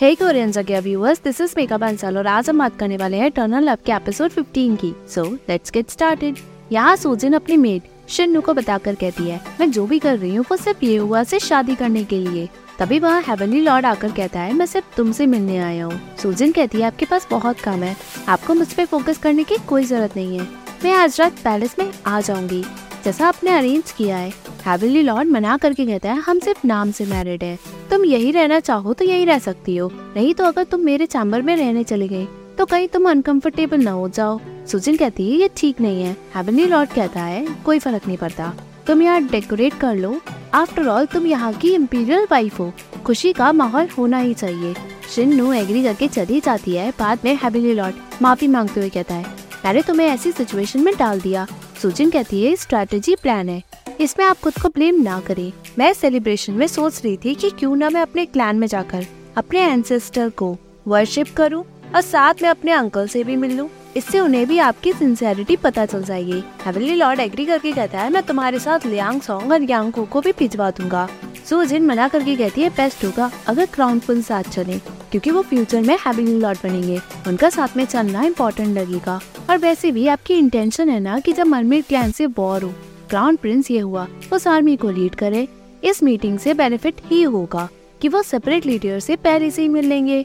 हे Korean जगह viewers this is makeup Bansal और आज हम बात करने वाले हैं टर्नल लव के एपिसोड 15 की। सो लेट्स गेट स्टार्टेड यहाँ सूजन अपनी मेड शिन्नू को बताकर कहती है, मैं जो भी कर रही हूँ, वो सिर्फ़ ये हुआ से शादी करने के लिए। तभी वहाँ हेवनली लॉर्ड आकर कहता है, मैं सिर्फ़ तुमसे मिलने आया हूँ। सुजिन कहती है, आपके पास बहुत काम है। आपको मुझ पर फोकस करने की कोई ज़रूरत नहीं है। मैं आज रात पैलेस में आ जाऊँगी। जैसा आपने अरेंज किया है। हैविली लॉर्ड मना करके कहता है, हम सिर्फ़ नाम से मैरिड है। तुम यही रहना चाहो तो यही रह सकती हो। नहीं तो अगर तुम मेरे चैम्बर में रहने चले गए तो कहीं तुम अनकंफर्टेबल ना हो जाओ। सुजिन कहती है, ये ठीक नहीं है। हैविली लॉर्ड कहता है, कोई फ़र्क नहीं पड़ता। तुम यहाँ डेकोरेट कर लो। आफ्टर ऑल तुम यहाँ की इम्पीरियल वाइफ हो। खुशी का माहौल होना ही चाहिए। शिन्नू एग्री करके चली जाती है बाद में हैविली लॉर्ड माफ़ी मांगते हुए कहता है, मैंने तुम्हें ऐसी सिचुएशन में डाल दिया। सुजिन कहती है स्ट्रेटेजी प्लान है। इसमें आप खुद को ब्लेम ना करें। मैं सेलिब्रेशन में सोच रही थी कि क्यों ना मैं अपने क्लैन में जाकर अपने एंसेस्टर को वर्शिप करूँ और साथ में अपने अंकल से भी मिल। लूँ इससे उन्हें भी आपकी सिंसेरिटी पता चल जाएगी। हेवनली लॉर्ड एग्री करके कहता है, मैं तुम्हारे साथ लियांग सॉन्ग और यांग को भी भिजवा दूँगा। सुजिन मना करके कहती है बेस्ट होगा, अगर क्राउन पुल साथ चले, क्योंकि वो फ्यूचर में हेवनली लॉर्ड बनेंगे, उनका साथ में चलना इम्पोर्टेंट लगेगा। और वैसे भी आपकी इंटेंशन है ना कि जब मरमिर क्लैन से वॉर हो क्राउन प्रिंस ये हुआ उस आर्मी को लीड करे। इस मीटिंग से बेनिफिट ही होगा कि वो सेपरेट लीडर से पहले से ही मिल लेंगे।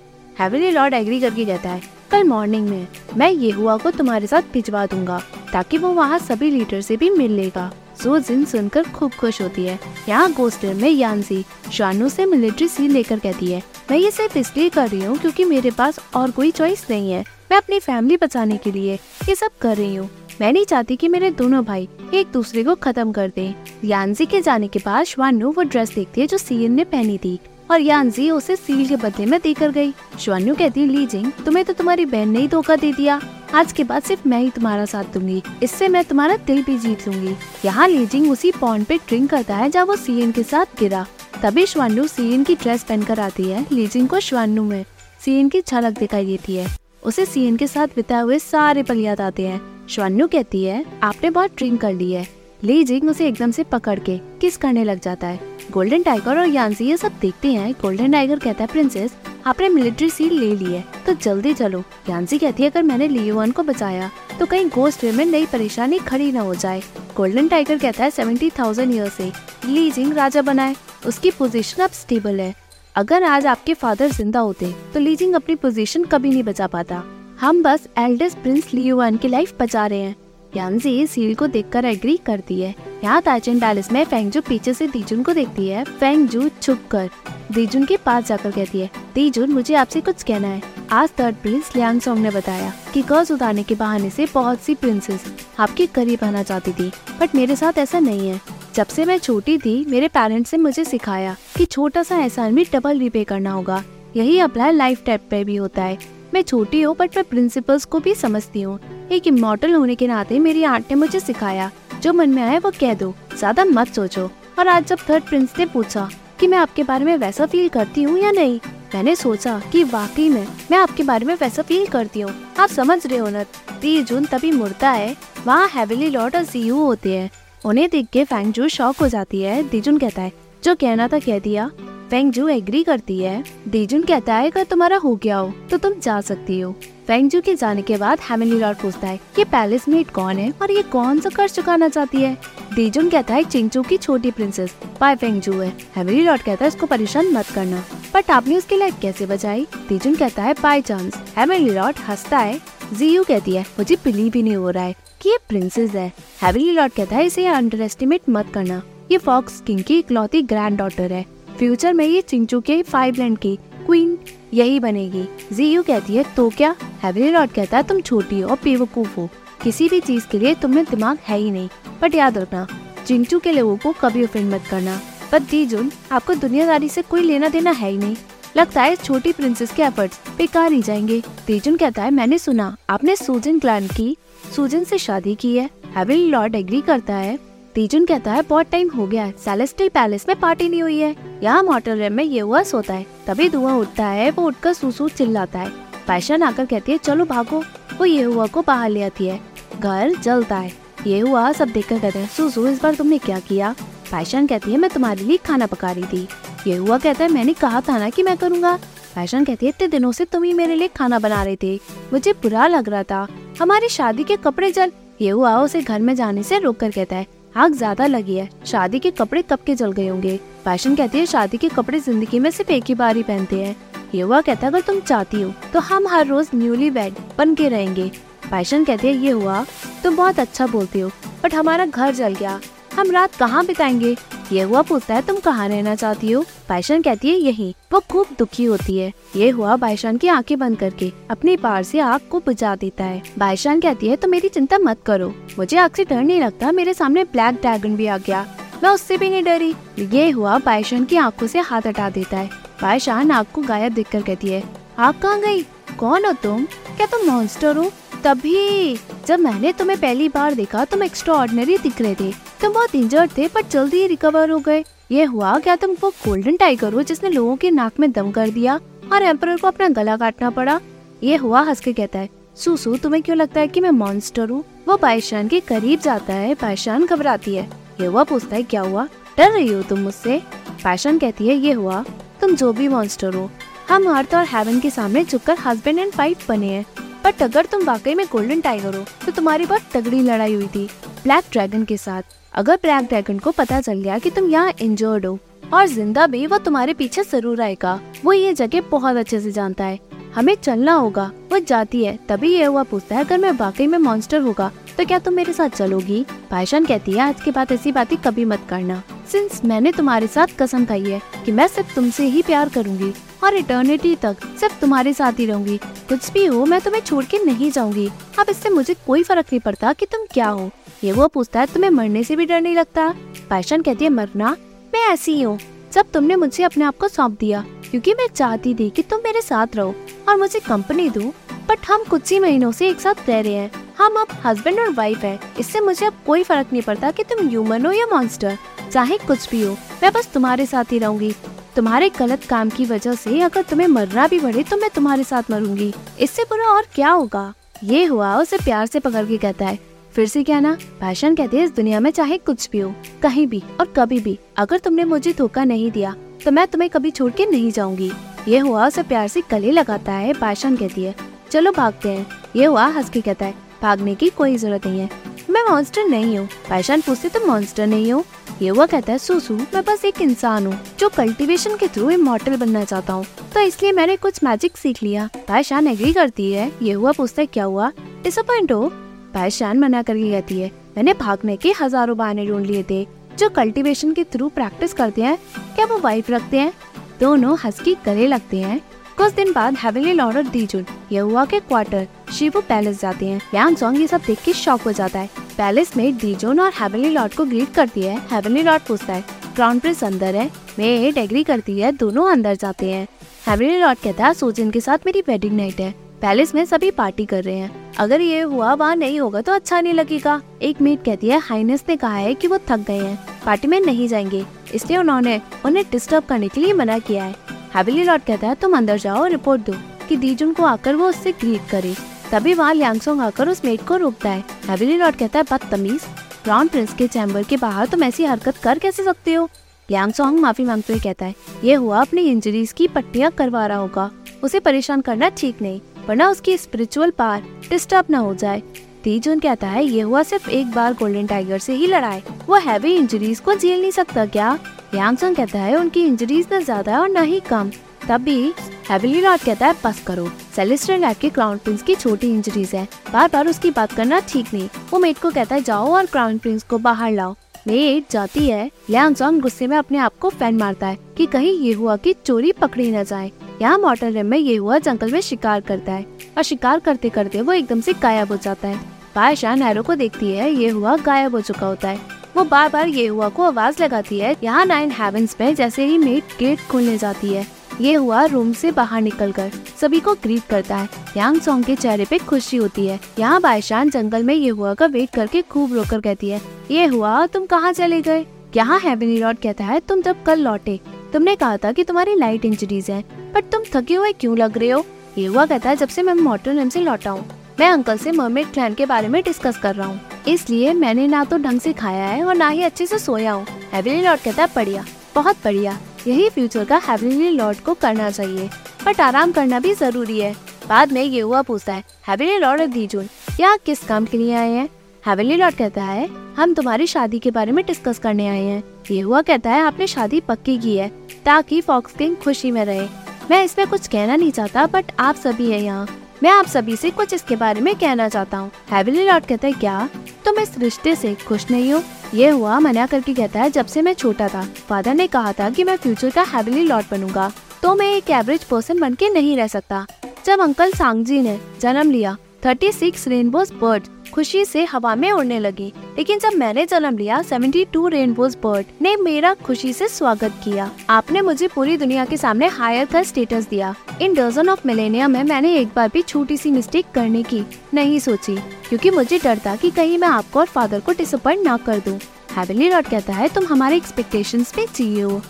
लॉर्ड एग्री करके कहता है, कल मॉर्निंग में मैं ये हुआ को तुम्हारे साथ भिजवा दूँगा, ताकि वो वहाँ सभी लीडर से भी मिल लेगा। जिन सुनकर खूब खुश होती है यहाँ गोस्टर में यानसी शानू से मिलिट्री सील लेकर कहती है, मैं ये सिर्फ़ इसलिए कर रही हूँ क्योंकि मेरे पास और कोई चॉइस नहीं है मैं अपनी फैमिली बचाने के लिए ये सब कर रही हूँ मैं नहीं चाहती कि मेरे दोनों भाई एक दूसरे को खत्म कर दें। यानजी के जाने के बाद श्वानु वो ड्रेस देखती है जो सीएन ने पहनी थी और यानजी उसे सील के बदले में देकर गई। श्वानु कहती लीजिंग तुम्हें तो तुम्हारी बहन ने ही धोखा दे दिया आज के बाद सिर्फ़ मैं ही तुम्हारा साथ दूँगी। इससे मैं तुम्हारा दिल भी जीत लूँगी। यहाँ लीजिंग उसी पॉन्ड पे ड्रिंक करता है जब वो सीएन के साथ गिरा। तभी श्वानु सीएन की ड्रेस पहनकर आती है लीजिंग को श्वानु में। सीएन की झलक दिखाई देती है। उसे सीएन के साथ बिताए हुए सारे पल याद आते हैं। श्वानु कहती है, आपने बहुत ड्रिंक कर ली है। ली जिंग उसे एकदम से पकड़ के किस करने लग जाता है? गोल्डन टाइगर और यानसी ये सब देखते हैं। गोल्डन टाइगर कहता है प्रिंसेस आपने मिलिट्री सील ले ली है तो जल्दी चलो। यानसी कहती है, अगर मैंने लियोन को बचाया तो कहीं गोस्ट में नई परेशानी खड़ी न हो जाए। गोल्डन टाइगर कहता है सेवेंटी थाउज़ेंड ईयर से ली जिंग राजा बनाए उसकी पोजीशन अब स्टेबल है। अगर आज आपके फादर ज़िंदा होते तो लीजिंग अपनी पोजीशन कभी नहीं बचा पाता। हम बस एल्डेस्ट प्रिंस लियुआन की लाइफ बचा रहे हैं। यानजी सील को देखकर एग्री करती है। यहाँ ताइचन पैलेस में फेंगजू पीछे से दीजुन को देखती है। फेंगजू छुप कर दीजुन के पास जाकर कहती है दीजुन मुझे आपसे कुछ कहना है। आज थर्ड प्रिंस लियांग सोंग ने बताया कि कर्ज उतारने के बहाने से बहुत सी प्रिंसेस आपके करीब आना चाहती थी बट मेरे साथ ऐसा नहीं है। जब से मैं छोटी थी, मेरे पेरेंट्स ने मुझे सिखाया कि छोटा सा एहसान भी डबल रिपे करना होगा। यही अप्लाई लाइफ टाइप पे भी होता है। मैं छोटी हूँ बट मैं प्रिंसिपल्स को भी समझती हूँ। एक इमोटल होने के नाते मेरी आंट ने मुझे सिखाया। जो मन में आया वो कह दो, ज़्यादा मत सोचो। और आज जब थर्ड प्रिंस ने पूछा कि मैं आपके बारे में वैसा फील करती हूँ या नहीं, मैंने सोचा कि वाकई में मैं आपके बारे में वैसा फील करती हूँ। आप समझ रहे हो न, तीस जून तभी मुड़ता है, वहाँ हैविली लॉर्ड और जीयू होते हैं। उन्हें देख के फैंगजू शॉक हो जाती है दीजुन कहता है, जो कहना था कह दिया। फेंगजू एग्री करती है। दीजुन कहता है, अगर तुम्हारा हो गया हो तो तुम जा सकती हो। फेंगजू के जाने के बाद हेमली लॉर्ड पूछता है, ये पैलेस मेट कौन है और ये कौन सा कर्ज चुकाना चाहती है? दीजुन कहता है चिंचू की छोटी प्रिंसेस पाई फेंगजू है। हेमली लॉर्ड कहता है, इसको परेशान मत करना। बट आपने उसकी लाइफ कैसे बचाई? दीजुन कहता है बाई चांस हेमली लॉर्ड हंसता है। जीयू कहती है, मुझे बिलीव भी नहीं हो रहा है कि ये प्रिंसेस है. हेवली लॉर्ड कहता है, इसे अंडर एस्टिमेट मत करना। ये फॉक्स किंग की इकलौती ग्रैंड डॉटर है। फ्यूचर में ये चिंचू के फाइव लैंड की क्वीन यही बनेगी। जीयू कहती है तो क्या? हैवली लॉर्ड कहता है, तुम छोटी हो और बेवकूफ़ हो। किसी भी चीज़ के लिए तुम्हें दिमाग है ही नहीं। बट याद रखना, चिंचू के लोगों को कभी ऑफेंड मत करना। पर दीजुन आपको दुनियादारी से कोई लेना देना है ही नहीं। लगता है छोटी प्रिंसेस के एफर्ट्स बेकार ही जाएँगे। तेजुन कहता है, मैंने सुना, आपने सूजन क्लान की, सूजन से शादी की है। हैविल लॉर्ड एग्री करता है। तीजुन कहता है, बहुत टाइम हो गया है। सेलेस्टियल पैलेस में पार्टी नहीं हुई है। यहाँ मॉटल रेम में ये हुआ, सोता है। तभी धुआँ उठता है, वो उठकर सूसू चिल्लाता है। पैशन आकर कहती है, चलो भागो। वो ये हुआ को बाहर ले आती है। घर जलता है। ये हुआ, सब देखकर कहते हैं, सुसु, इस बार तुमने क्या किया? पैशन कहती है, मैं तुम्हारे लिए खाना पका रही थी। ये हुआ कहता है, मैंने कहा था ना कि मैं करूँगा। फ़ैशन कहती है, इतने दिनों से तुम ही मेरे लिए खाना बना रहे थे। मुझे बुरा लग रहा था। हमारी शादी के कपड़े जल। ये हुआ, उसे घर में जाने से रोक कर कहता है आग ज़्यादा लगी है। शादी के कपड़े कब के जल गए होंगे। फ़ैशन कहती है, शादी के कपड़े ज़िंदगी में सिर्फ़ एक ही बार ही पहनते हैं। युवा कहता है, अगर तुम चाहती हो तो हम हर रोज न्यूली बेड बन के रहेंगे। फ़ैशन कहती है, ये हुआ, तुम बहुत अच्छा बोलती हो, बट हमारा घर जल गया। हम रात कहाँ बिताएँगे? ये हुआ पूछता है, तुम कहाँ रहना चाहती हो? बाईशान कहती है, यही। वो खूब दुखी होती है। ये हुआ बाईशान की आँखें बंद करके। अपनी पार से आग को बुझा देता है। बाईशान कहती है तो मेरी चिंता मत करो। मुझे आग से डर नहीं लगता। मेरे सामने ब्लैक ड्रैगन भी आ गया। मैं उससे भी नहीं डरी। ये हुआ बाईशान की आँखों से हाथ हटा देता है। बाईशान आग को गायब देख कर कहती है, आग कहाँ गई? कौन हो तुम? क्या तुम मॉन्स्टर हो? तभी, जब मैंने तुम्हें पहली बार देखा, तुम एक्स्ट्रा ऑर्डिनरी दिख रहे थे। तुम बहुत इंजर्ड थे पर जल्दी ही रिकवर हो गए। ये हुआ क्या तुम वो गोल्डन टाइगर हो, जिसने लोगों के नाक में दम कर दिया और एम्पर को अपना गला काटना पड़ा। ये हुआ, हंस के कहता है, सुसु, तुम्हें क्यों लगता है कि मैं मॉन्स्टर हूँ? वो पायशान के करीब जाता है पायशान घबराती है। ये हुआ, पूछता है, क्या हुआ? डर रही हो तुम मुझसे? पायशान कहती है ये हुआ, तुम जो भी मॉन्स्टर हो। हम अर्थ और हेवन के सामने झुककर हस्बैंड एंड वाइफ बने हैं। बट अगर तुम वाकई में गोल्डन टाइगर हो तो तुम्हारी बहुत तगड़ी लड़ाई हुई थी ब्लैक ड्रैगन के साथ। अगर ब्लैक ड्रैगन को पता चल गया कि तुम यहाँ इंजर्ड हो, और ज़िंदा भी, वो तुम्हारे पीछे ज़रूर आएगा। वो ये जगह बहुत अच्छे से जानता है। हमें चलना होगा, वो जाती है, तभी ये हुआ पूछता है, अगर मैं वाकई में मॉन्स्टर होगा तो क्या तुम मेरे साथ चलोगी? भाईशान कहती है, आज के बाद ऐसी बातें कभी मत करना। सिंस मैंने तुम्हारे साथ कसम खाई है कि मैं सिर्फ़ तुमसे ही प्यार करूँगी और इटर्निटी तक सिर्फ़ तुम्हारे साथ ही रहूँगी। कुछ भी हो, मैं तुम्हें छोड़ के नहीं जाऊँगी। अब इससे मुझे कोई फ़र्क नहीं पड़ता कि तुम क्या हो। ये वो पूछता है, तुम्हें मरने से भी डर नहीं लगता? पैशन कहती है, मरना? मैं ऐसी ही हूँ। जब तुमने मुझे अपने आप को सौंप दिया, क्योंकि मैं चाहती थी कि तुम मेरे साथ रहो और मुझे कंपनी दो। बट हम कुछ ही महीनों से एक साथ रह रहे हैं। हम अब हस्बैंड और वाइफ है। इससे मुझे अब कोई फ़र्क नहीं पड़ता कि तुम ह्यूमन हो या मॉन्स्टर चाहे कुछ भी हो, मैं बस तुम्हारे साथ ही रहूँगी। तुम्हारे गलत काम की वजह से अगर तुम्हें मरना भी पड़े तो मैं तुम्हारे साथ मरूँगी। इससे बुरा और क्या होगा? ये हुआ, उसे प्यार से पकड़ के कहता है। फिर से क्या ना? भाषण कहते हैं, इस दुनिया में चाहे कुछ भी हो, कहीं भी और कभी भी, अगर तुमने मुझे धोखा नहीं दिया तो मैं तुम्हें कभी छोड़ के नहीं जाऊँगी। ये हुआ, उसे प्यार से गले लगाता है, भाषण कहती है। चलो भागते हैं। ये हुआ, हंस के कहता है, भागने की कोई ज़रूरत नहीं है। मैं मॉन्स्टर नहीं हूँ। पाशान पूछते तुम मॉन्स्टर नहीं हो। ये हुआ कहता है, सुसु, मैं बस एक इंसान हूँ, जो कल्टीवेशन के थ्रू इमोर्टल बनना चाहता हूँ। तो इसलिए मैंने कुछ मैजिक सीख लिया। पाशान एग्री करती है। ये हुआ, पूछता है, क्या हुआ? डिसअपॉइंट हो। पाशान मना करके कहती है, मैंने भागने के हज़ारों बहाने ढूंढ लिए थे, जो कल्टीवेशन के थ्रू प्रैक्टिस करते हैं। क्या वो वाइफ रखते हैं? दोनों हंस की गले लगते हैं। कुछ दिन बाद हेवनली लॉर्ड और दीजुन हुआ के क्वार्टर शिवू पैलेस जाते हैं। यान सॉन्ग ये सब देख के शॉक हो जाता है। पैलेस में डीजोन और हेवनली लॉर्ड को ग्रीट करती है। हेवनली लॉर्ड पूछता है क्राउन प्रिंस अंदर है? मेड एग्री करती है, दोनों अंदर जाते हैं। हेवनली लॉर्ड कहता है, सोजन के साथ मेरी वेडिंग नाइट है। पैलेस में सभी पार्टी कर रहे हैं। अगर ये हुआ, वहाँ नहीं होगा तो अच्छा नहीं लगेगा। एक मेट कहती है, हाइनेस ने कहा है कि वो थक गए हैं। पार्टी में नहीं जाएँगे। इसलिए उन्होंने, उन्हें डिस्टर्ब करने के लिए मना किया है। हैविली लॉर्ड कहता है, तुम अंदर जाओ और रिपोर्ट दो कि दीजुन को आकर वो उससे ग्रीट करे। तभी वहाँ लियांगसोंग आकर उस मेट को रोकता है। हैविली लॉर्ड कहता है, बदतमीज, ब्राउन प्रिंस के चैम्बर के बाहर तुम ऐसी हरकत कर कैसे सकते हो? लियांगसोंग माफ़ी मांगते हुए कहता है, ये हुआ अपनी इंजरीज की पट्टियाँ करवा रहा होगा। उसे परेशान करना ठीक नहीं, वरना उसकी स्पिरिचुअल पार डिस्टर्ब न हो जाए। तीजुन कहता है, ये हुआ सिर्फ़ एक बार गोल्डन टाइगर से ही लड़ाए वो हैवी इंजरीज को झेल नहीं सकता क्या? यांगसंग कहता है, उनकी इंजरीज न ज़्यादा और न ही कम। तभी हेविली लॉर्ड कहता है, बस करो। सेलेस्टर लैब के क्राउन प्रिंस की छोटी इंजरीज है। बार बार उसकी बात करना ठीक नहीं। वो मेट को कहता है, जाओ और क्राउन प्रिंस को बाहर लाओ। मेट जाती है। लियांग गुस्से में अपने आप को फ़ैन मारता है कि कहीं ये हुआ कि चोरी पकड़ी न जाए। यहाँ मॉटल रेम में ये हुआ, जंगल में शिकार करता है। और शिकार करते करते वो एकदम से गायब हो जाता है। बादशाह नैरो को देखती है, ये हुआ, गायब हो चुका होता है। वो बार बार ये हुआ को आवाज़ लगाती है, यहाँ नाइन हेवंस में जैसे ही मेट गेट खोलने जाती है। ये हुआ रूम से बाहर निकलकर। सभी को ग्रीट करता है। यांग सॉन्ग के चेहरे पे खुशी होती है। यहाँ बायशान जंगल में ये हुआ का वेट करके खूब रोकर कहती है, ये हुआ, तुम कहाँ चले गए? यहाँ हेवनी रॉड कहता है, तुम जब कल लौटे, तुमने कहा था कि तुम्हारी लाइट इंजरीज है बट तुम थके हुए क्यों लग रहे हो? ये हुआ कहता है, जब से मैं मोटरनेम से लौटा हूँ, मैं अंकल से मरमेड क्लैन के बारे में डिस्कस कर रहा हूँ। इसलिए मैंने ना तो ढंग से खाया है और ना ही अच्छे से सोया हूँ। कहता है, बढ़िया, बहुत बढ़िया। यही फ्यूचर का हैविली लॉर्ड को करना चाहिए। बट आराम करना भी ज़रूरी है। बाद में ये हुआ पूछता है हैविली लॉर्ड और दीजुन यहाँ किस काम के लिए आए हैं? हैविली लॉर्ड कहता है, हम तुम्हारी शादी के बारे में डिस्कस करने आए हैं। ये हुआ कहता है, आपने शादी पक्की की है, ताकि फॉक्स किंग खुशी में रहे। मैं इसमें कुछ कहना नहीं चाहता बट आप सभी है यहाँ। मैं आप सभी से कुछ इसके बारे में कहना चाहता हूँ। हैविली लॉर्ड कहता है, क्या? तुम इस रिश्ते से खुश नहीं हो? ये हुआ मना करके कहता है, जब से मैं छोटा था फादर ने कहा था कि मैं फ्यूचर का हैविली लॉर्ड बनूँगा तो मैं एक एवरेज पर्सन बन के नहीं रह सकता। जब अंकल सांगजी ने जन्म लिया 36 रेनबोज बर्ड खुशी से हवा में उड़ने लगी। लेकिन जब मैंने जन्म लिया 72 टू रेनबोज बर्ड ने मेरा खुशी से स्वागत किया। आपने मुझे पूरी दुनिया के सामने हायर का स्टेटस दिया। इन डजन ऑफ़ मिलेनियम में मैंने एक बार भी छोटी सी मिस्टेक करने की नहीं सोची, क्योंकि मुझे डर था कि कहीं मैं आपको और फादर को डिसअपॉइंट ना कर दूँ। हैविली लॉर्ड कहता है, तुम हमारे एक्सपेक्टेशंस हो।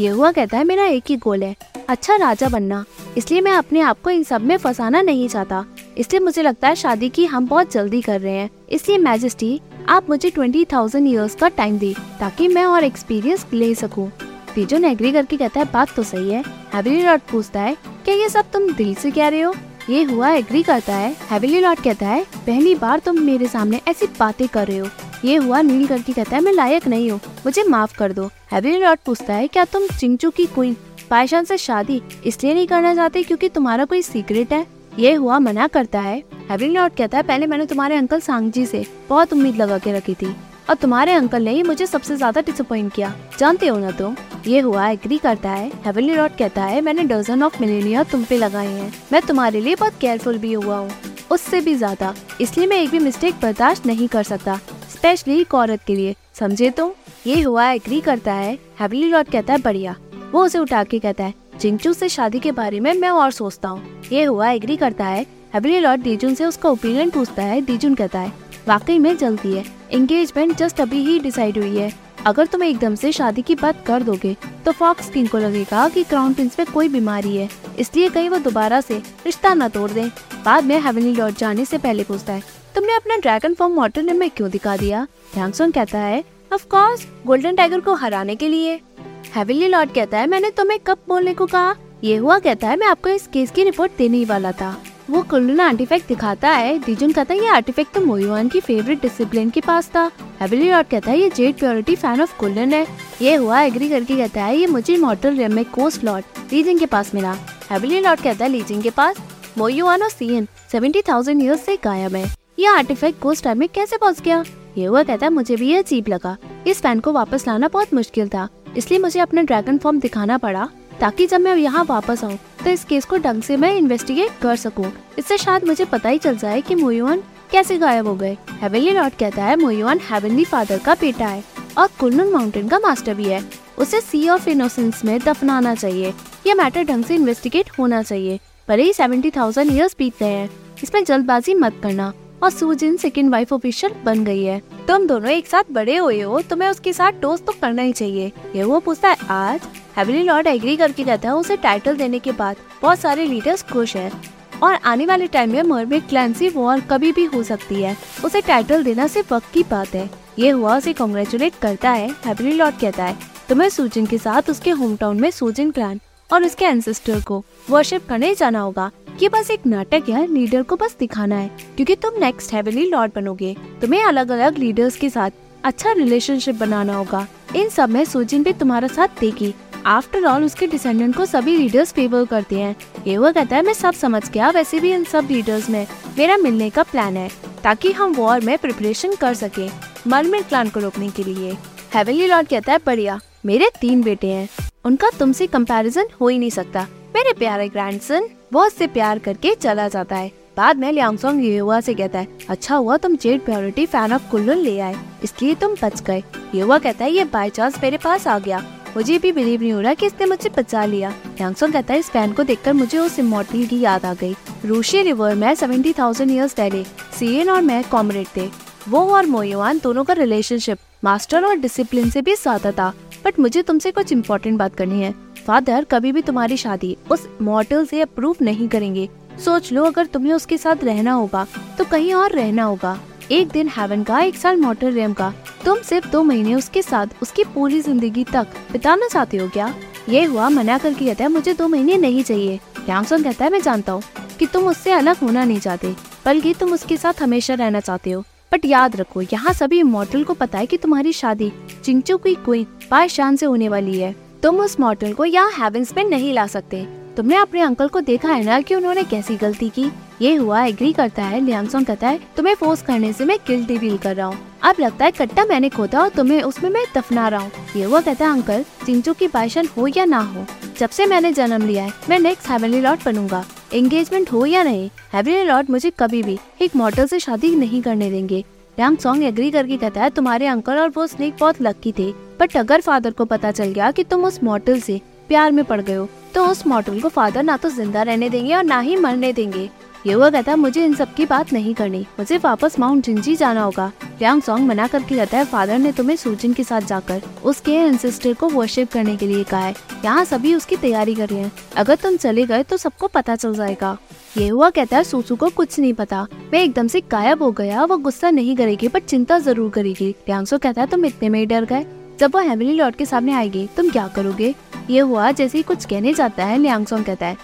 ये हुआ कहता है, मेरा एक ही गोल है। अच्छा राजा बनना। इसलिए मैं अपने आप को इन सब में फंसाना नहीं चाहता। इसलिए मुझे लगता है शादी की हम बहुत जल्दी कर रहे हैं। इसलिए मैजेस्टी, आप मुझे ट्वेंटी थाउज़ेंड ईयर्स का टाइम दी, ताकि मैं और एक्सपीरियंस ले सकूँ। पीजन एग्री करके कहता है, बात तो सही है। हैविली लॉर्ड पूछता है, क्या ये सब तुम दिल से कह रहे हो? ये हुआ, एग्री करता है। हैविली लॉर्ड कहता है, पहली बार तुम मेरे सामने ऐसी बातें कर रहे हो। ये हुआ, नील करके कहता है, मैं लायक नहीं हूँ, मुझे माफ़ कर दो। हैविली लॉर्ड पूछता है, क्या तुम चिंचू की क्वीन पायशान से शादी इसलिए नहीं करना चाहते क्योंकि तुम्हारा कोई सीक्रेट है। ये हुआ मना करता है। हैविली लॉर्ड कहता है, पहले मैंने तुम्हारे अंकल सांगजी से बहुत उम्मीद लगा के रखी थी और तुम्हारे अंकल ने ही मुझे सबसे ज़्यादा डिसअपॉइंट किया। जानते हो ना तुम? ये हुआ एग्री करता है। हेवनली लॉर्ड कहता है, मैंने डजन ऑफ़ मिलेनियर तुम पे लगाए हैं। मैं तुम्हारे लिए बहुत केयरफुल भी हुआ हूँ। उससे भी ज़्यादा। इसलिए मैं एक भी मिस्टेक बर्दाश्त नहीं कर सकता स्पेशली एक औरत के लिए। समझे तो ये हुआ एग्री करता है। हेवनली लॉर्ड कहता है, बढ़िया। वो उसे उठा के कहता है जिंगचू से शादी के बारे में मैं और सोचता हूँ। ये हुआ एग्री करता है। हेवली लॉर्ड दीजुन से उसका ओपिनियन पूछता है दीजुन कहता है, वाकई में जल्दी है। एंगेजमेंट जस्ट अभी ही डिसाइड हुई है। अगर तुम एकदम से शादी की बात कर दोगे तो फॉक्स किंग को लगेगा कि क्राउन प्रिंस में कोई बीमारी है। इसलिए कहीं वो दोबारा से रिश्ता न तोड़ दे। बाद में हेवनली लॉर्ड जाने से पहले पूछता है, तुमने अपना ड्रैगन फॉर्म वाटर में क्यों दिखा दिया? ध्यांगसोन कहता है ऑफ़ कोर्स गोल्डन टाइगर को हराने के लिए। हेवनली लॉर्ड कहता है, मैंने तुम्हें कब बोलने को कहा? ये हुआ कहता है, मैं आपको इस केस की रिपोर्ट देने ही वाला था। वो कुल्लू आर्टिफैक्ट दिखाता है। दीजुन कहता है, ये आर्टिफैक्ट तो मोयुआन की फेवरेट डिसिप्लिन के पास था। हेवली लॉर्ड कहता है, ये जेड प्योरिटी फ़ैन ऑफ़ कुल्लन है। ये हुआ एग्री करके कहता है, ये मुझे मॉडल रेम में कोस्ट लॉर्ड लीजिंग के पास मिला। हेवली लॉर्ड कहता है लीजिंग के पास? मोयुआन और सीएन सेवेंटी थाउज़ेंड ईयर्स से गायब है। ये आर्टिफैक्ट कोस्ट टाइम में कैसे पहुँच गया? ये हुआ कहता है, मुझे भी ये अजीब लगा। इस फ़ैन को वापस लाना बहुत मुश्किल था। इसलिए मुझे अपना ड्रैगन फॉर्म दिखाना पड़ा, ताकि जब मैं यहाँ वापस आऊँ तो इस केस को ढंग से मैं इन्वेस्टिगेट कर सकूँ। इससे शायद मुझे पता ही चल जाए कि मोयुआन कैसे गायब हो गए। हेवनली लॉर्ड कहता है मोयुआन हेवनली फादर का बेटा है और कुल्लून माउंटेन का मास्टर भी है। उसे सी ऑफ़ इनोसेंस में दफनाना चाहिए। यह मैटर ढंग से इन्वेस्टिगेट होना चाहिए। भले ही सेवेंटी थाउज़ेंड ईयर्स बीत गए हैं। इसमें जल्दबाजी मत करना। और सूजिन सेकेंड वाइफ ऑफिशियल बन गई है। तुम दोनों एक साथ बड़े हुए हो, तुम्हें उसके साथ टोस्ट तो करना ही चाहिए। ये वो पूछता है, आज? हेवली लॉर्ड एग्री करके कहता है, उसे टाइटल देने के बाद बहुत सारे लीडर्स खुश हैं और आने वाले टाइम में मरमेड क्लैंसी वॉर कभी भी हो सकती है। उसे टाइटल देना सिर्फ़ वक्त की बात है। ये हुआ, उसे कॉन्ग्रेचुलेट करता है हेवली लॉर्ड कहता है, तुम्हें सूजिन के साथ उसके होम टाउन में सूजिन क्लैन और उसके एंसेस्टर को वर्शिप करने जाना होगा। ये बस एक नाटक है, लीडर को बस दिखाना है, क्योंकि तुम नेक्स्ट हेवली लॉर्ड बनोगे। तुम्हें अलग अलग लीडर्स के साथ अच्छा रिलेशनशिप बनाना होगा। इन सब में सूजिन भी तुम्हारा साथ देगी। आफ्टर ऑल उसके डिसेंडेंट को सभी लीडर्स फेवर करते हैं। ये वो कहता है, मैं सब समझ गया, वैसे भी इन सब लीडर्स में मेरा मिलने का प्लान है, ताकि हम वॉर में प्रिपरेशन कर सके मरमिर क्लान को रोकने के लिए। हेवनली लॉर्ड कहता है, बढ़िया, मेरे तीन बेटे हैं। उनका तुमसे कंपैरिजन हो ही नहीं सकता। प्यारे ग्रैंडसन बहुत से प्यार करके चला जाता है। बाद में लियांगसोंग युवा से कहता है अच्छा हुआ तुम जेड प्योरिटी फ़ैन ऑफ़ कुल्लुन ले आए, इसलिए तुम बच गए। युवा कहता है, ये बाई चांस मेरे पास आ गया। मुझे भी बिलीव नहीं हो रहा कि इसने मुझे बचा लिया। यांगसोंग कहता है, इस फ़ैन को देखकर मुझे उस इमोटल की याद आ गई। रूशी रिवर में सेवेंटी थाउज़ेंड ईयर्स पहले सीएन और मैं कॉमरेड थे। वो और मोयुआन दोनों का रिलेशनशिप मास्टर और डिसिप्लिन से भी ज़्यादा था। बट मुझे तुमसे कुछ इम्पोर्टेंट बात करनी है। फादर कभी भी तुम्हारी शादी उस मॉडल से अप्रूव नहीं करेंगे। सोच लो, अगर तुम्हें उसके साथ रहना होगा तो कहीं और रहना होगा। एक दिन हेवन का, एक साल मोटर रेम का। तुम सिर्फ़ दो महीने उसके साथ, उसकी पूरी ज़िंदगी तक बिताना चाहते हो क्या? ये हुआ, मना करके कहता है, मुझे दो महीने नहीं चाहिए। यांगसोंग कहता है, मैं जानता हूँ कि तुम उससे अलग होना नहीं चाहते, बल्कि तुम उसके साथ हमेशा रहना चाहते हो। बट याद रखो, यहाँ सभी मॉडल को पता है कि तुम्हारी शादी चिंचू की क्वीन पाए शान से होने वाली है। तुम उस मॉडल को यहाँ हेवेंस में नहीं ला सकते। तुमने अपने अंकल को देखा है ना कि उन्होंने कैसी गलती की? ये हुआ एग्री करता है लियांगसोंग कहता है, तुम्हें फोर्स करने से मैं गिल्टी फील कर रहा हूँ। अब लगता है कट्टा मैंने खोदा और तुम्हें उसमें मैं दफना रहा हूँ। ये हुआ कहता है अंकल चिंचू की पायशन हो या ना हो, जब से मैंने जन्म लिया है, मैं नेक्स्ट हेवनली लॉर्ड बनूँगा। एंगेजमेंट हो या नहीं हेवनली लॉर्ड मुझे कभी भी एक मॉडल से शादी नहीं करने देंगे। रैंग सॉन्ग एग्री करके कहता है, तुम्हारे अंकल और वो स्नेक बहुत लकी थे बट अगर फादर को पता चल गया कि तुम उस मॉडल से प्यार में पड़ गए हो तो उस मॉडल को फादर ना तो ज़िंदा रहने देंगे और ना ही मरने देंगे। ये हुआ कहता है मुझे इन सब की बात नहीं करनी। मुझे वापस माउंट जिंजी जाना होगा। रैंग सॉन्ग मना करके कहता है फादर ने तुम्हें सूजिन के साथ जाकर उसके एंसेस्टर को वर्शिप करने के लिए कहा है। यहाँ सभी उसकी तैयारी कर रहे हैं। अगर तुम चले गए तो सबको पता चल जाएगा। ये हुआ कहता है, सूसू को कुछ नहीं पता। मैं एकदम से गायब हो गया। वो गुस्सा नहीं करेगी, पर चिंता ज़रूर करेगी। रैंगसो कहता है, तुम इतने में ही डर गए। जब वो हेमिली लॉर्ड के सामने आएगी, तुम क्या करोगे? ये हुआ जैसे ही कुछ कहने जाता है लियांगसोंग कहता है,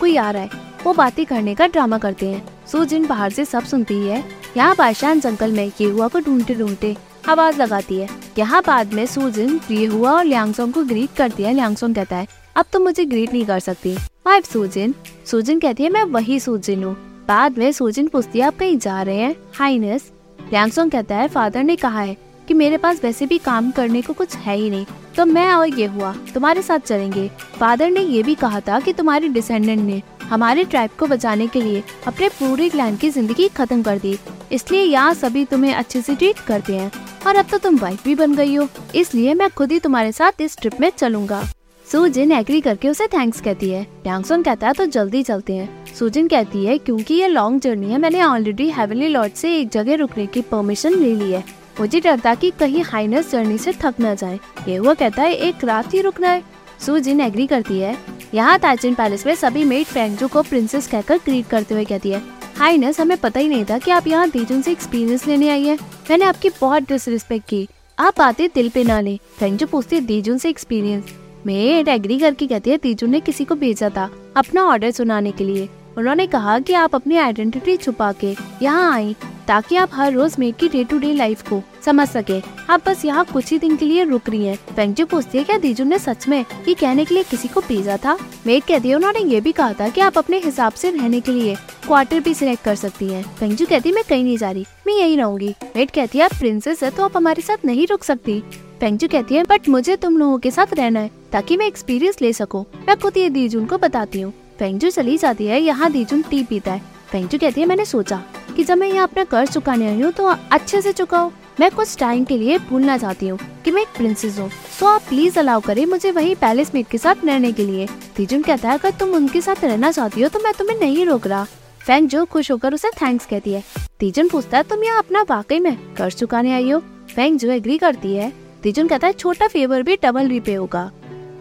कोई आ रहा है? वो बातें करने का ड्रामा करते हैं। सुजिन बाहर से सब सुनती है, यहाँ बादशाह जंगल में ये हुआ को ढूंढते ढूंढते आवाज़ लगाती है। यहाँ बाद में सुजिन ये हुआ और लियांगसोंग को ग्रीट करती है लियांगसोंग कहता है, अब तुम मुझे ग्रीट नहीं कर सकती। वाइफ सुजिन सुजिन कहती है, मैं वही सुजिन हूँ। बाद में सुजिन पूछती है, आप कहीं जा रहे हैं? हाइनेस। लियांगसोंग कहता है, फादर ने कहा है कि मेरे पास वैसे भी काम करने को कुछ है ही नहीं। तो मैं और ये हुआ, तुम्हारे साथ चलेंगे। फादर ने ये भी कहा था कि तुम्हारे डिसेंडेंट ने हमारे ट्राइब को बचाने के लिए अपने पूरे क्लैन की ज़िंदगी खत्म कर दी। इसलिए यहाँ सभी तुम्हें अच्छे से ट्रीट करते हैं। और अब तो तुम वाइफ भी बन गई हो। इसलिए मैं खुद ही तुम्हारे साथ इस ट्रिप में चलूँगा। सुजिन एग्री करके उसे थैंक्स कहती है। यांगसोन कहता है तो जल्दी चलते हैं। सुजिन कहती है, क्योंकि ये लॉन्ग जर्नी है। मैंने ऑलरेडी हेवनली लॉर्ड से एक जगह रुकने की परमिशन ले ली है। मुझे डर था कि कहीं हाइनेस जर्नी से थक न जाए। ये हुआ कहता है, एक रात ही रुकना है। सुजिन एग्री करती है। यहाँ ताजिन पैलेस में सभी मेड फेंगजू को प्रिंसेस कहकर ग्रीट करते हुए कहती है, हाइनेस, हमें पता ही नहीं था कि आप यहाँ दीजुन से एक्सपीरियंस लेने आई है। मैंने आपकी बहुत डिसरिस्पेक्ट की। आप आते दिल पे ना ले। फेंगजू पूछती है दीजुन से एक्सपीरियंस मेड एग्री करके कहती है दीजुन ने किसी को भेजा था अपना ऑर्डर सुनाने के लिए। उन्होंने कहा कि आप अपनी आइडेंटिटी छुपा के यहाँ आई ताकि आप हर रोज मेड की डे टू डे लाइफ को समझ सके। आप बस यहाँ कुछ ही दिन के लिए रुक रही हैं। फेंगजू पूछती है क्या दीजू ने सच में ये कहने के लिए किसी को भेजा था? मेड कहती है उन्होंने ये भी कहा था कि आप अपने हिसाब से रहने के लिए क्वार्टर भी सिलेक्ट कर सकती हैं। फेंगजू कहती है मैं कहीं नहीं जा रही, मैं यही रहूँगी। मेट कहती है आप प्रिंसेस है तो आप हमारे साथ नहीं रुक सकती। फेंगजू कहती है बट मुझे तुम लोगों के साथ रहना है ताकि मैं एक्सपीरियंस ले सकूँ। मैं खुद ये दीजुन को बताती हूँ। फेंगजू चली जाती है, यहाँ दीजुन टी पीता है। फेंगजू कहती है, मैंने सोचा कि जब मैं यहाँ अपना कर्ज चुकाने आई हूँ तो अच्छे से चुकाओ। मैं कुछ टाइम के लिए भूलना चाहती हूँ कि मैं एक प्रिंसेस हूँ। सो आप प्लीज़ अलाउ करें मुझे वही पैलेस मेट के साथ रहने के लिए। तीजुन कहता है, अगर तुम उनके साथ रहना चाहती हो तो मैं तुम्हें नहीं रोक रहा। फैंग जो खुश होकर उसे थैंक्स कहती है। तीजुन पूछता है, तुम यहाँ अपना वाकई में कर्ज चुकाने आई हो? फैंग जो एग्री करती है। तीजुन कहता है, छोटा फेवर भी डबल रीपे होगा।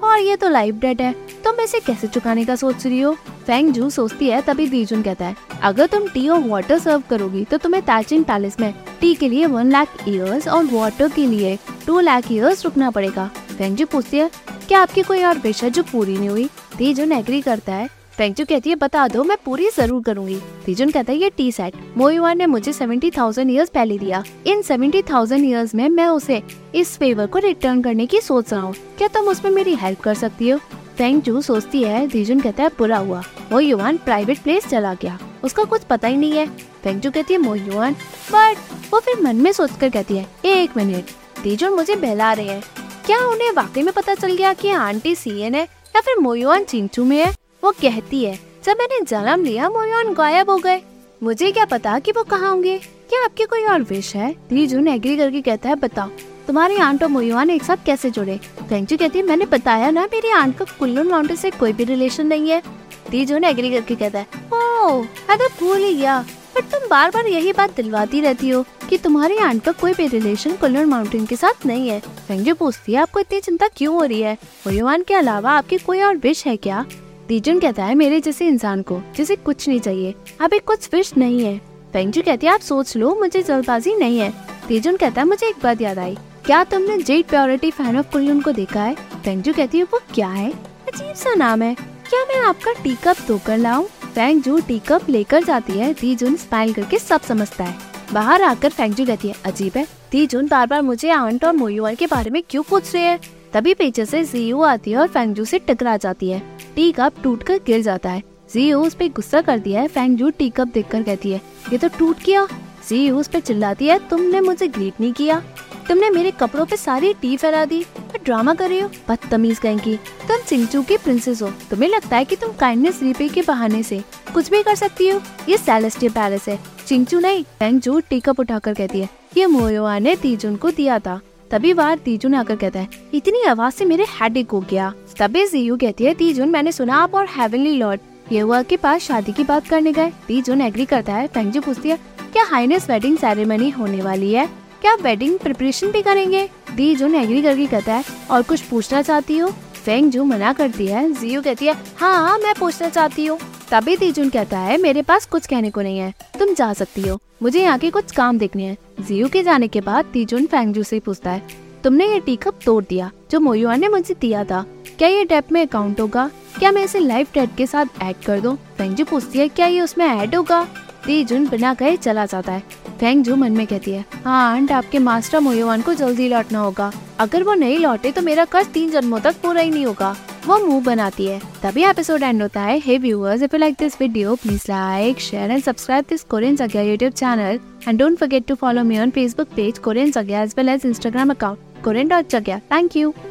और ये तो लाइफ डेट है। तुम इसे कैसे चुकाने का सोच रही हो? फेंग जू सोचती है, तभी दीजुन कहता है, अगर तुम टी और वाटर सर्व करोगी तो तुम्हें ताचिन पैलेस में टी के लिए वन लाख ईयर्स और वाटर के लिए टू लाख ईयर्स रुकना पड़ेगा। फेंग जू पूछती है, क्या आपकी कोई और विश है जो पूरी नहीं हुई? दीजुन एग्री करता है फेंगचू कहती है, बता दो, मैं पूरी ज़रूर करूँगी। तीजुन कहता है, ये टी सेट मोयुआन ने मुझे सेवेंटी थाउज़ेंड ईयर्स पहले दिया। इन सेवेंटी थाउज़ेंड ईयर्स में मैं उसे इस फेवर को रिटर्न करने की सोच रहा हूँ। क्या तुम उसमें मेरी हेल्प कर सकती हो? फेंग जू सोचती है तीजुन कहता है, बुरा हुआ। वो युवान प्राइवेट प्लेस चला गया। उसका कुछ पता ही नहीं है। फेंग जू कहती है मो युवान बट वो फिर मन में सोचकर कहती है, एक मिनट तीजुन मुझे बहला रहे हैं। क्या उन्हें वाकई में पता चल गया कि आंटी सीएन है या फिर मोयुआन चिंचू में है? वो कहती है, जब मैंने जन्म लिया मोयुआन गायब हो गए। मुझे क्या पता कि वो कहाँ होंगे? क्या आपकी कोई और विश है? तीजुन एग्री करके कहता है, बताओ। तुम्हारी आंट और मोयुआन एक साथ कैसे जुड़े? फेंगचू कहती है, मैंने बताया ना, मेरी आंट का कुल्लू माउंटेन से कोई भी रिलेशन नहीं है। तीजू ने एग्री करके कहता है ओ मैं तो भूल ही गया। पर तुम बार बार यही बात दिलवाती रहती हो कि तुम्हारी आंट का कोई भी रिलेशन कुल्लू माउंटेन के साथ नहीं है। फेंगजू पूछती है, आपको इतनी चिंता क्यों हो रही है? मोयुआन के अलावा आपकी कोई और विश है क्या? तीजुन कहता है, मेरे जैसे इंसान को, जिसे कुछ नहीं चाहिए। अभी कुछ विश नहीं है। फेंगजू कहती है, आप सोच लो, मुझे जल्दबाजी नहीं है। तीजुन कहता है, मुझे एक बात याद आई। क्या तुमने jade purity fan of Kunlun को देखा है? पेंजू कहती है, वो क्या है? अजीब सा नाम है। क्या मैं आपका टी कप धोकर लाऊं? फैंग जू टी कप लेकर जाती है। तीजुन स्माइल करके सब समझता है। बाहर आकर फैंग जू कहती है, अजीब है। दी जुन बार बार मुझे आंट और मोयुआन के बारे में क्यों पूछ रहे हैं? तभी पीछे से जीयू आती है और फेंगजू से टकरा जाती है। टी कप टूट कर गिर जाता है। जीयू उस पर गुस्सा करती है। फेंगजू टी कप देख कर कहती है, ये तो टूट गया। जीयू उस पर चिल्लाती है, तुमने मुझे ग्रीट नहीं किया। तुमने मेरे कपड़ों पे सारी टी फैला दी। और ड्रामा कर रही हो, बदतमीज कहेंगी तुम चिंचू की प्रिंसेस हो। तुम्हें लगता है कि तुम काइंडनेस रिपे के बहाने से कुछ भी कर सकती हो। ये सेलेस्टियल पैलेस है। चिंचू नहीं फेंगजू टी कप उठाकर कहती है, ये मोयोआ ने तीजुन को दिया था। तभी बाहर तीजुन आकर कहता है, इतनी आवाज़ से मेरे हेड हो गया। तभी जीयू कहती है तीजुन मैंने सुना आप और हेवनली लॉर्ड ये हुआ के पास शादी की बात करने गए। तीजुन एग्री करता है। फेंगजू पूछती है, क्या हाइनेस वेडिंग सेरेमनी होने वाली है? क्या वेडिंग प्रिपरेशन भी करेंगे? तीजुन एग्री करके कहता है, और कुछ पूछना चाहती हो? फेंग जू मना करती है। जियो कहती है हाँ मैं पूछना चाहती हूँ। तभी तीजुन कहता है, मेरे पास कुछ कहने को नहीं है। तुम जा सकती हो। मुझे यहाँ के कुछ काम देखने हैं। जियो के जाने के बाद तीजुन फैंगजू से पूछता है, तुमने ये टी तोड़ दिया, जो मोयुआ ने मुझे दिया था। क्या ये डेप में अकाउंट होगा? क्या मैं इसे लाइव डेट के साथ ऐड कर दूँ? फेंगजू पूछती है, क्या ये उसमें ऐड होगा? तीजुन बिना कहे चला जाता है। फेंगजू मन में कहती है हाँ आंट आपके मास्टर मोयुआन को जल्दी लौटना होगा। अगर वो नहीं लौटे तो मेरा कर्ज तीन जन्मों तक पूरा ही नहीं होगा। वो मूव बनाती है। तभी एपिसोड एंड होता है। Hey viewers if you like this video please like share and subscribe this Korean सग्या YouTube channel and don't forget to follow me on Facebook page Korean सग्या as well as Instagram account Korean dot जग्या thank you